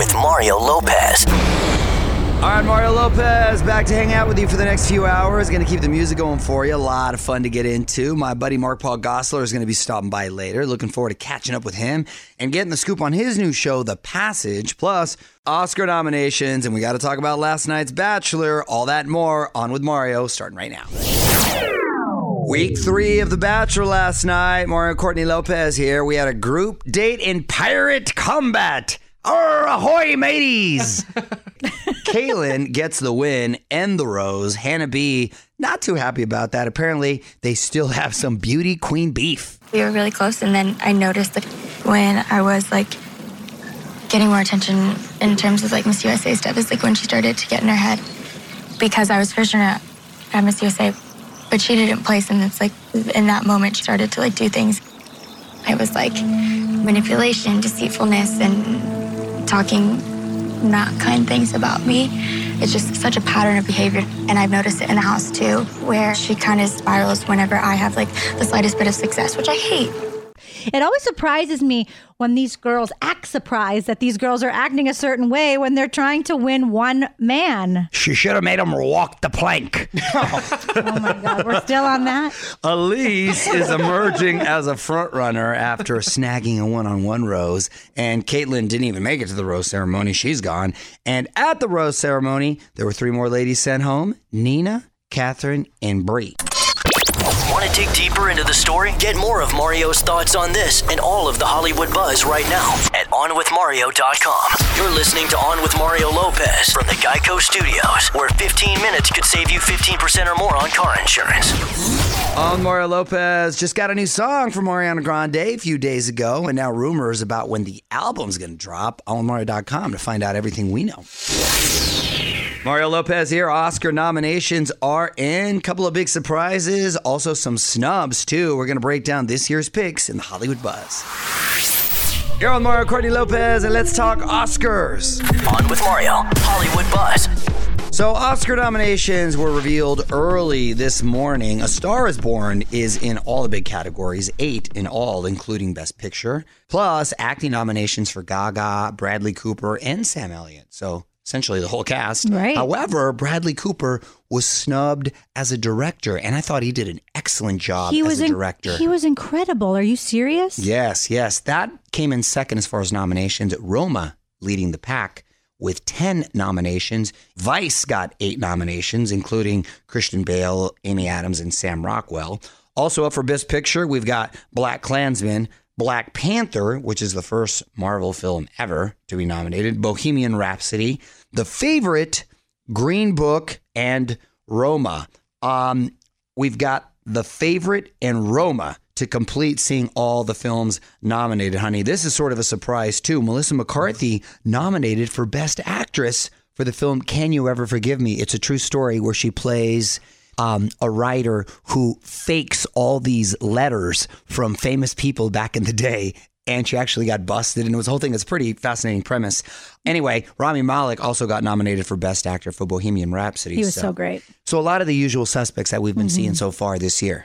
with Mario Lopez. All right, Mario Lopez, back to hang out with you for the next few hours. Going to keep the music going for you. A lot of fun to get into. My buddy Mark Paul Gosselaar is going to be stopping by later. Looking forward to catching up with him and getting the scoop on his new show, The Passage, plus Oscar nominations. And we got to talk about last night's Bachelor. All that more on with Mario, starting right now. Week three of The Bachelor last night. Mario Courtney Lopez here. We had a group date in pirate combat. Arr, ahoy, mateys! Caelynn gets the win and the rose. Hannah B, not too happy about that. Apparently, they still have some beauty queen beef. We were really close, and then I noticed that when I was like getting more attention in terms of like Miss USA stuff, is like when she started to get in her head because I was first at at Miss USA, but she didn't place, and it's like in that moment she started to like do things. It was like manipulation, deceitfulness, and talking not kind things about me. It's just such a pattern of behavior. And I've noticed it in the house too, where she kind of spirals whenever I have like the slightest bit of success, which I hate. It always surprises me when these girls act surprised that these girls are acting a certain way when they're trying to win one man. She should have made him walk the plank. Oh my God, we're still on that. Elise is emerging as a front runner after snagging a one-on-one rose, and Caitlin didn't even make it to the rose ceremony. She's gone. And at the rose ceremony, there were three more ladies sent home: Nina, Catherine, and Bree. Want to dig deeper into the story? Get more of Mario's thoughts on this and all of the Hollywood buzz right now at OnWithMario.com. You're listening to On with Mario Lopez from the Geico Studios, where 15 minutes could save you 15% or more on car insurance. Mario Lopez just got a new song from Ariana Grande a few days ago, and now rumors about when the album's going to drop on Mario.com to find out everything we know. Mario Lopez here. Oscar nominations are in. Couple of big surprises, also some snubs too. We're going to break down this year's picks in the Hollywood Buzz. You're on Mario Courtney Lopez, and let's talk Oscars. On with Mario, Hollywood Buzz. So, Oscar nominations were revealed early this morning. A Star is Born is in all the big categories, eight in all, including Best Picture, plus acting nominations for Gaga, Bradley Cooper, and Sam Elliott. So, essentially the whole cast. Right. However, Bradley Cooper was snubbed as a director, and I thought he did an excellent job He as was a in- director. he was incredible. Are you serious? Yes, yes. That came in second as far as nominations. Roma leading the pack with 10 nominations. Vice got eight nominations, including Christian Bale, Amy Adams, and Sam Rockwell. Also up for Best Picture, we've got BlacKkKlansman, Black Panther, which is the first Marvel film ever to be nominated, Bohemian Rhapsody, The Favorite, Green Book, and Roma. Um, we've got The Favorite and Roma to complete seeing all the films nominated, honey. This is sort of a surprise, too. Melissa McCarthy nominated for Best Actress for the film Can You Ever Forgive Me? It's a true story where she plays um, a writer who fakes all these letters from famous people back in the day. And she actually got busted, and it was the whole thing. It's a pretty fascinating premise. Anyway, Rami Malek also got nominated for Best Actor for Bohemian Rhapsody. He was so great. So a lot of the usual suspects that we've been seeing so far this year.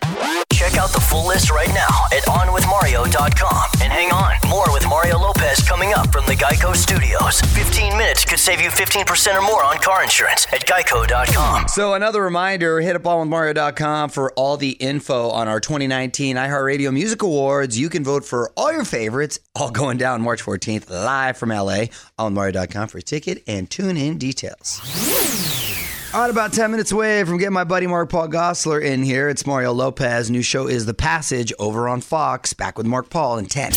Check out the full list right now at OnWithMario.com. And hang on, more with Mario Lopez coming up from the Geico Studios. 15 minutes could save you 15% or more on car insurance at Geico.com. So another reminder, hit up onwithmario.com for all the info on our 2019 iHeartRadio Music Awards. You can vote for all your favorites, all going down March 14th, live from LA. Onwithmario.com for a ticket and tune in details. All right, about 10 minutes away from getting my buddy Mark Paul Gosselaar in here. It's Mario Lopez. New show is The Passage over on Fox. Back with Mark Paul in 10.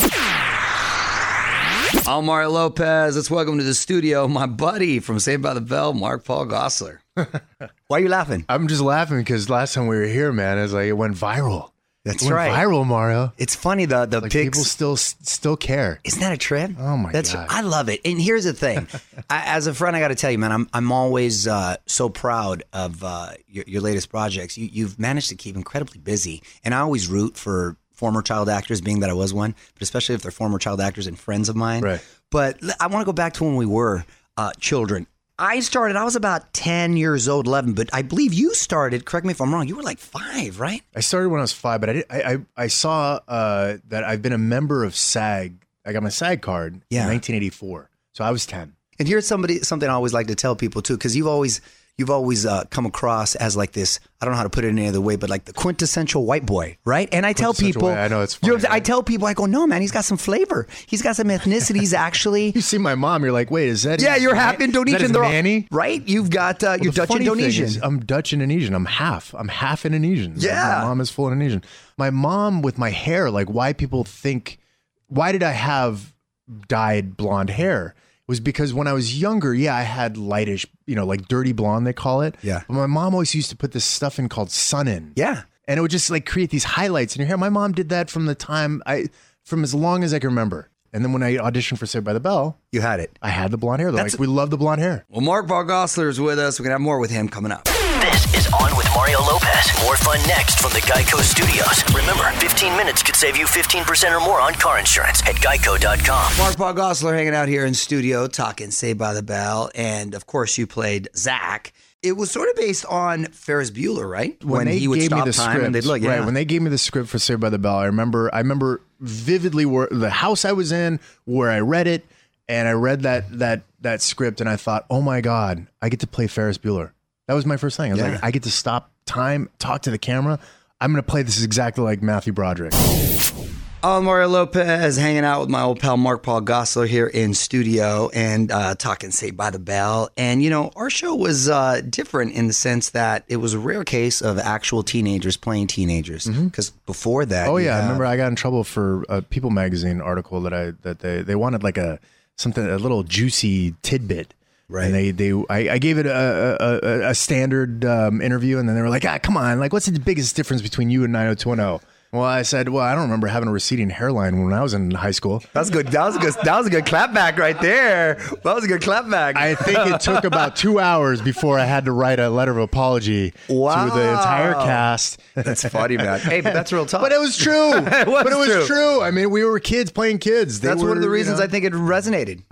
I'm Mario Lopez. Let's welcome to the studio my buddy from Saved by the Bell, Mark Paul Gosselaar. Why are you laughing? I'm just laughing because last time we were here, man, it's like it went viral. That's it went right. viral, Mario. It's funny the the Like pics. people still still care. Isn't that a trip? Oh, my That's, God. I love it. And here's the thing, I, as a friend, I got to tell you, man, I'm I'm always uh, so proud of uh, your, your latest projects. You, you've managed to keep incredibly busy, and I always root for former child actors, being that I was one, but especially if they're former child actors and friends of mine. Right. But I want to go back to when we were uh, children. I started. I was about ten years old, eleven, but I believe you started. Correct me if I'm wrong. You were like five, right? I started when I was five, but I did, I, I I saw uh, that I've been a member of SAG. I got my SAG card Yeah. in 1984, so I was 10. And here's somebody something I always like to tell people too, because you've always you've always uh, come across as like this. I don't know how to put it any other way, but like the quintessential white boy, right? And I tell people, white- I know, it's funny, I tell people, I go, no, man, he's got some flavor. He's got some ethnicity. He's actually. You see my mom, you're like, wait, is that? Yeah, you're half is that his Indonesian. They're all- nanny? right? You've got uh, Well, you're Dutch Indonesian. I'm Dutch Indonesian. I'm half. I'm half Indonesian. Like, Yeah. my mom is full Indonesian. My mom with my hair, like why people think, why did I have dyed blonde hair? It was because when I was younger, yeah, I had lightish, you know, like dirty blonde they call it. Yeah. But my mom always used to put this stuff in called sun in. yeah. And it would just like create these highlights in your hair. My mom did that from the time I, from as long as I can remember. And then when I auditioned for Saved by the Bell, You had it. I had the blonde hair. They're That's- like, we love the blonde hair. Well, Mark Paul Gosselaar is with us. We're gonna have more with him coming up. This is On with Mario Lopez. More fun next from the Geico Studios. Remember, 15 minutes could save you 15% or more on car insurance at geico.com. Mark Paul Gosselaar hanging out here in studio talking Saved by the Bell, and of course you played Zach. It was sort of based on Ferris Bueller, right? when, they he would gave stop me the time script, and they'd look, yeah. right? When they gave me the script for Saved by the Bell, I remember, I remember vividly where the house I was in, where I read it, and I read that that that script, and I thought, oh my god, I get to play Ferris Bueller. That was my first thing. I was Yeah. like, I get to stop time, talk to the camera. I'm going to play this exactly like Matthew Broderick. I'm Mario Lopez hanging out with my old pal Mark Paul Gossler here in studio and uh, talking Saved by the Bell. And, you know, our show was uh, different in the sense that it was a rare case of actual teenagers playing teenagers. Because before that, Mm-hmm. Oh yeah, I remember I got in trouble for a People magazine article that I that they they wanted like a something a little juicy tidbit. Right. And they they I, I gave it a a, a, standard um, interview, and then they were like, ah, come on, like what's the biggest difference between you and 90210? Well, I said, well, I don't remember having a receding hairline when I was in high school. That's good. That was a good. That was a good clapback right there. That was a good clapback. I think it took about two hours before I had to write a letter of apology Wow. to the entire cast. that's funny, man. Hey, but that's real tough. But it was true. was but it was true. true. I mean, we were kids playing kids. They That's one of were, the you reasons know- I think it resonated.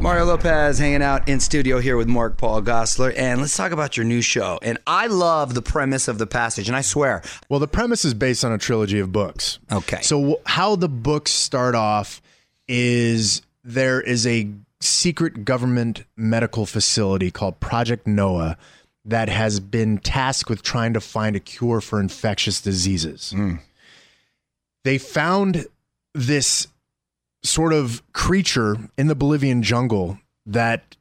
Mario Lopez hanging out in studio here with Mark Paul Gosselaar, and let's talk about your new show. And I love the premise of the passage, and I swear, Well, the premise is based on a trilogy of books. Okay. So, how the books start off is there is a secret government medical facility called Project Noah that has been tasked with trying to find a cure for infectious diseases. Hmm. They found this sort of creature in the Bolivian jungle that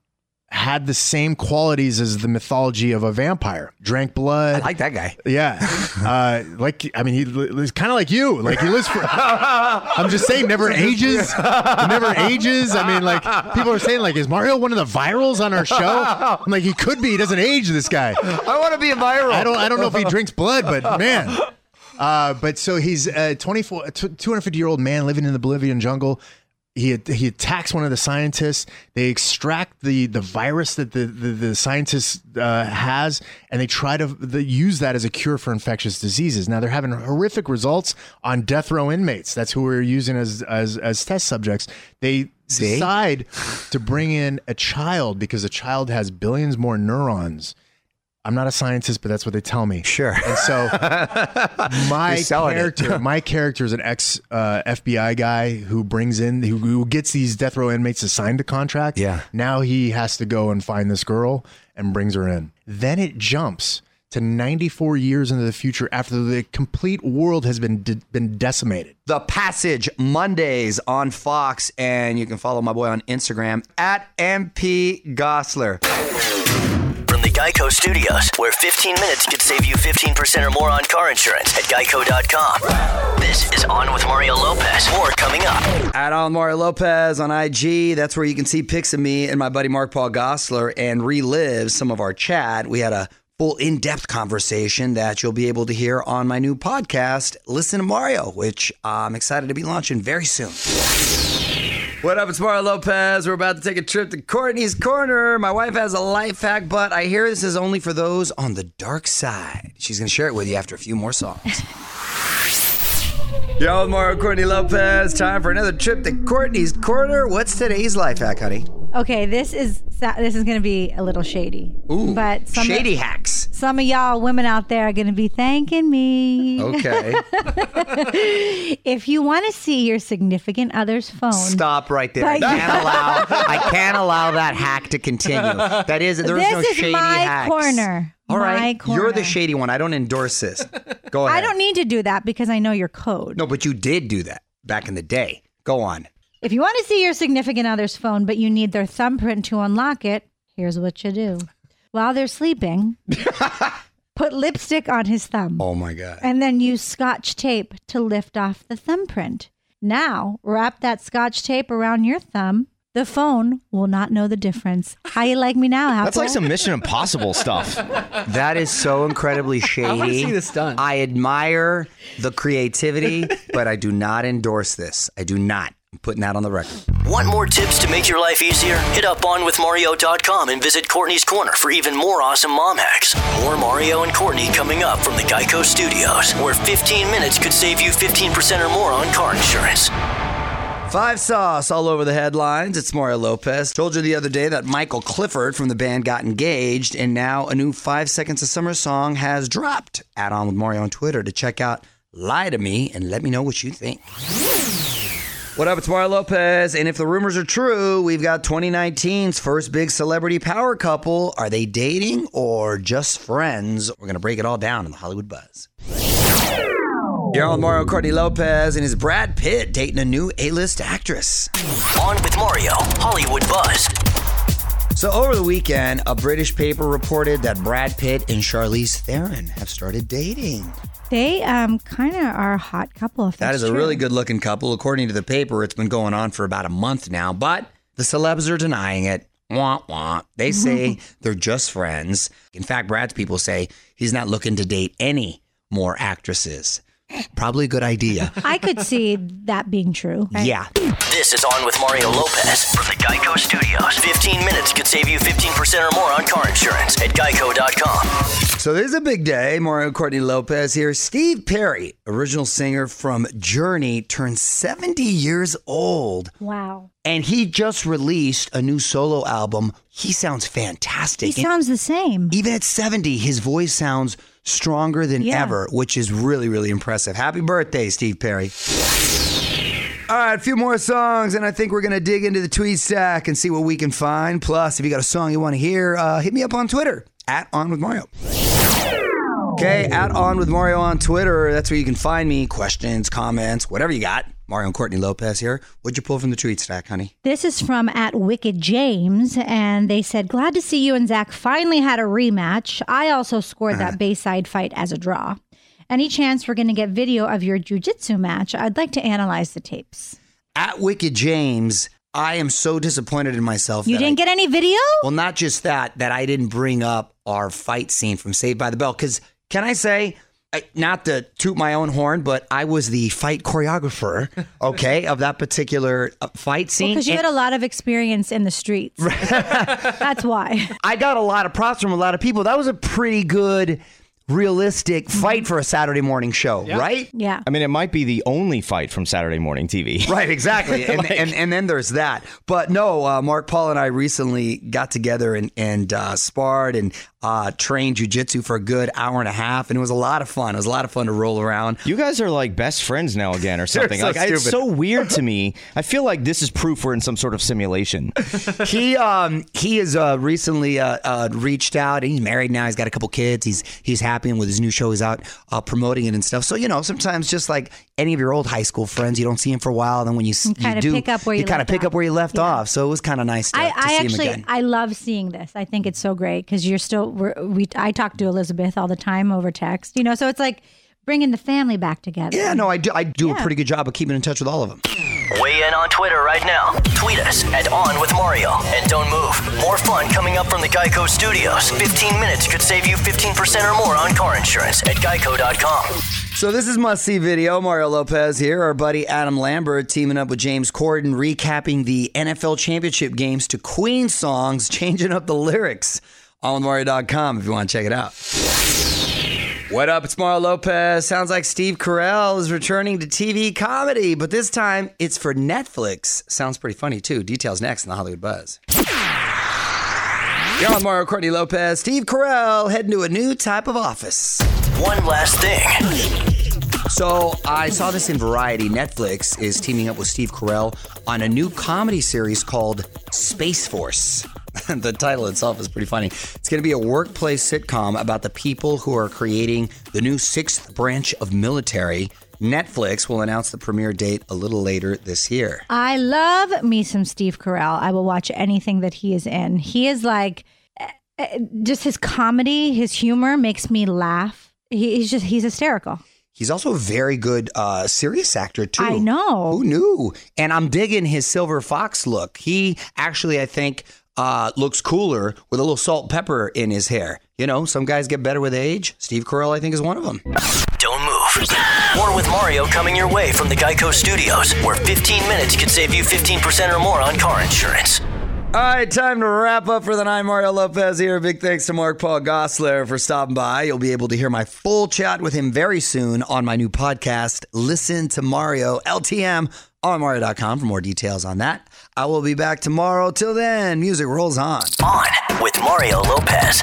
had the same qualities as the mythology of a vampire. Drank blood. I like that guy. Yeah, uh, like I mean, he he's kind of like you. Like he lives for. I'm just saying, never ages. Never ages. I mean, like people are saying, like, is Mario one of the virals on our show? I'm like, he could be. He doesn't age. This guy. I want to be a viral. I don't. I don't know if he drinks blood, but man. Uh, but so he's a 24, 250 year old man living in the Bolivian jungle. He, he attacks one of the scientists. They extract the, the virus that the, the, the scientist uh, has, and they try to the, use that as a cure for infectious diseases. Now they're having horrific results on death row inmates. That's who we're using as as, as test subjects. They See? decide to bring in a child because a child has billions more neurons. I'm not a scientist, but that's what they tell me. Sure. And so my You're selling it. character, my character is an ex uh, FBI guy who brings in who, who gets these death row inmates to sign the contract. Yeah. Now he has to go and find this girl and brings her in. Then it jumps to 94 years into the future after the complete world has been de- been decimated. The Passage Mondays on Fox, and you can follow my boy on Instagram at MP Gosselaar. Geico Studios, where 15 minutes could save you 15% or more on car insurance at geico.com. This is On with Mario Lopez. More coming up. At on Mario Lopez on IG. That's where you can see pics of me and my buddy Mark Paul Gosselaar and relive some of our chat. We had a full in depth conversation that you'll be able to hear on my new podcast, Listen to Mario, which I'm excited to be launching very soon. What up? It's Mario Lopez. We're about to take a trip to Courtney's Corner. My wife has a life hack, but I hear this is only for those on the dark side. She's going to share it with you after a few more songs. Yo, with Mario Courtney Lopez. Time for another trip to Courtney's Corner. What's today's life hack, honey? Okay, this is this is going to be a little shady. Ooh, but some shady hacks. Some of y'all women out there are going to be thanking me. Okay. If you want to see your significant other's phone, Stop right there. I can't allow. I can't allow that hack to continue. That is. There's this no is shady my hacks. corner. All My right. You're the shady one. I don't endorse this. Go ahead. I don't need to do that because I know your code. No, but you did do that back in the day. Go on. If you want to see your significant other's phone, but you need their thumbprint to unlock it, here's what you do. While they're sleeping, put lipstick on his thumb Oh my god. and then use scotch tape to lift off the thumbprint. Now, wrap that scotch tape around your thumb. The phone will not know the difference. How you like me now, Apple? That's like some Mission Impossible stuff. That is so incredibly shady. wanna see this done. I admire the creativity, but I do not endorse this. I do not. Putting that on the record. Want more tips to make your life easier? Hit up onwithmario.com and visit Courtney's Corner for even more awesome mom hacks. More Mario and Courtney coming up from the Geico Studios, where 15 minutes could save you 15% or more on car insurance. Five sauce all over the headlines. It's Mario Lopez. Told you the other day that Michael Clifford from the band got engaged, and now a new Five Seconds of Summer song has dropped. Add on with Mario on Twitter to check out Lie to Me and let me know what you think. What up? It's Mario Lopez. And if the rumors are true, we've got 2019's first big celebrity power couple. Are they dating or just friends? We're going to break it all down in the Hollywood Buzz. Here on Mario Courtney Lopez and is Brad Pitt dating a new A-list actress. On with Mario, Hollywood Buzz. So over the weekend, a British paper reported that Brad Pitt and Charlize Theron have started dating. They um kind of are a hot couple. That is a really good looking couple. According to the paper, it's been going on for about a month now, but the celebs are denying it. Wah, wah. They say they're just friends. In fact, Brad's people say he's not looking to date any more actresses. Probably a good idea. I could see that being true. yeah. This is On with Mario Lopez from the Geico Studios. 15 minutes could save you 15% or more on car insurance at geico.com. So this is a big day. Mario Courtney Lopez here. Steve Perry, original singer from Journey, turned 70 years old. Wow. And he just released a new solo album. He sounds fantastic. He sounds the same. Even at 70, his voice sounds stronger than Yeah. ever, which is really, really impressive. Happy birthday, Steve Perry. All right, a few more songs, and I think we're going to dig into the tweet stack and see what we can find. Plus, if you got a song you want to hear, uh, hit me up on Twitter at On With Mario. Okay, at On With Mario on Twitter. That's where you can find me. Questions, comments, whatever you got. Mario and Courtney Lopez here. What'd you pull from the tweet stack, honey? This is from at Wicked James, and they said, "Glad to see you and Zach finally had a rematch. I also scored Uh-huh. that Bayside fight as a draw. Any chance we're going to get video of your jujitsu match? I'd like to analyze the tapes. At Wicked James, I am so disappointed in myself. You didn't get any video? Well, not just that, that I didn't bring up our fight scene from Saved by the Bell. Because can I say, I- not to toot my own horn, but I was the fight choreographer, okay, of that particular uh, fight scene. Because you And had a lot of experience in the streets. That's why. I got a lot of props from a lot of people. That was a pretty good, realistic fight for a Saturday morning show, right? Yeah. I mean, it might be the only fight from Saturday morning TV. Right, exactly. And, and and then there's that. But no, uh, Mark Paul and I recently got together and, and uh, sparred and uh, trained jujitsu for a good hour and a half. And it was a lot of fun. It was a lot of fun to roll around. You guys are like best friends now again, or something. so like I- it's so weird to me. I feel like this is proof we're in some sort of simulation. he um he has uh, recently uh, uh, reached out he's married now. He's got a couple kids. He's he's happy and with his new show. He's out uh, promoting it and stuff. So you know, sometimes just like any of your old high school friends, you don't see him for a while. Then when you, you kinda do, pick up where you kind of left pick off. up where you left Yeah. off. So it was kind of nice to, I, to I see actually him again. I love seeing this. I think it's so great because you're still we're, we. I talk to Elizabeth all the time over text. You know, so it's like bringing the family back together. yeah, no, I do. I do a pretty good job of keeping in touch with all of them. Weigh in on Twitter right now. Tweet us at On With Mario. And don't move. More fun coming up from the Geico Studios. 15 minutes could save you 15% or more on car insurance at geico.com. So this is must see video. Mario Lopez here. Our buddy Adam Lambert teaming up with James Corden, recapping the NFL championship games to Queen songs, changing up the lyrics on Mario.com if you want to check it out. What up? It's Mario Lopez. Sounds like Steve Carell is returning to TV comedy, but this time it's for Netflix. Sounds pretty funny too. Details next in the Hollywood Buzz. On Mario Courtney Lopez. Steve Carell heading to a new type of office. One last thing. So I saw this in Variety. Netflix is teaming up with Steve Carell on a new comedy series called Space Force. the title itself is pretty funny. It's going to be a workplace sitcom about the people who are creating the new sixth branch of military. Netflix will announce the premiere date a little later this year. I love me some Steve Carell. I will watch anything that he is in. He is like, eh, eh, just his comedy, his humor makes me laugh. He, he's just, he's hysterical. He's also a very good uh, serious actor too. I know. Who knew? And I'm digging his Silver Fox look. He actually, I think, uh, looks cooler with a little salt and pepper in his hair. You know, some guys get better with age. Steve Carell, I think, is one of them. Don't move. More with Mario coming your way from the Geico Studios, where 15 minutes could save you 15% or more on car insurance. All right, time to wrap up for the night. Mario Lopez here. Big thanks to Mark Paul Gosselaar for stopping by. You'll be able to hear my full chat with him very soon on my new podcast, Listen to Mario, LTM, on Mario.com for more details on that. I will be back tomorrow. Till then, music rolls on. On with Mario Lopez.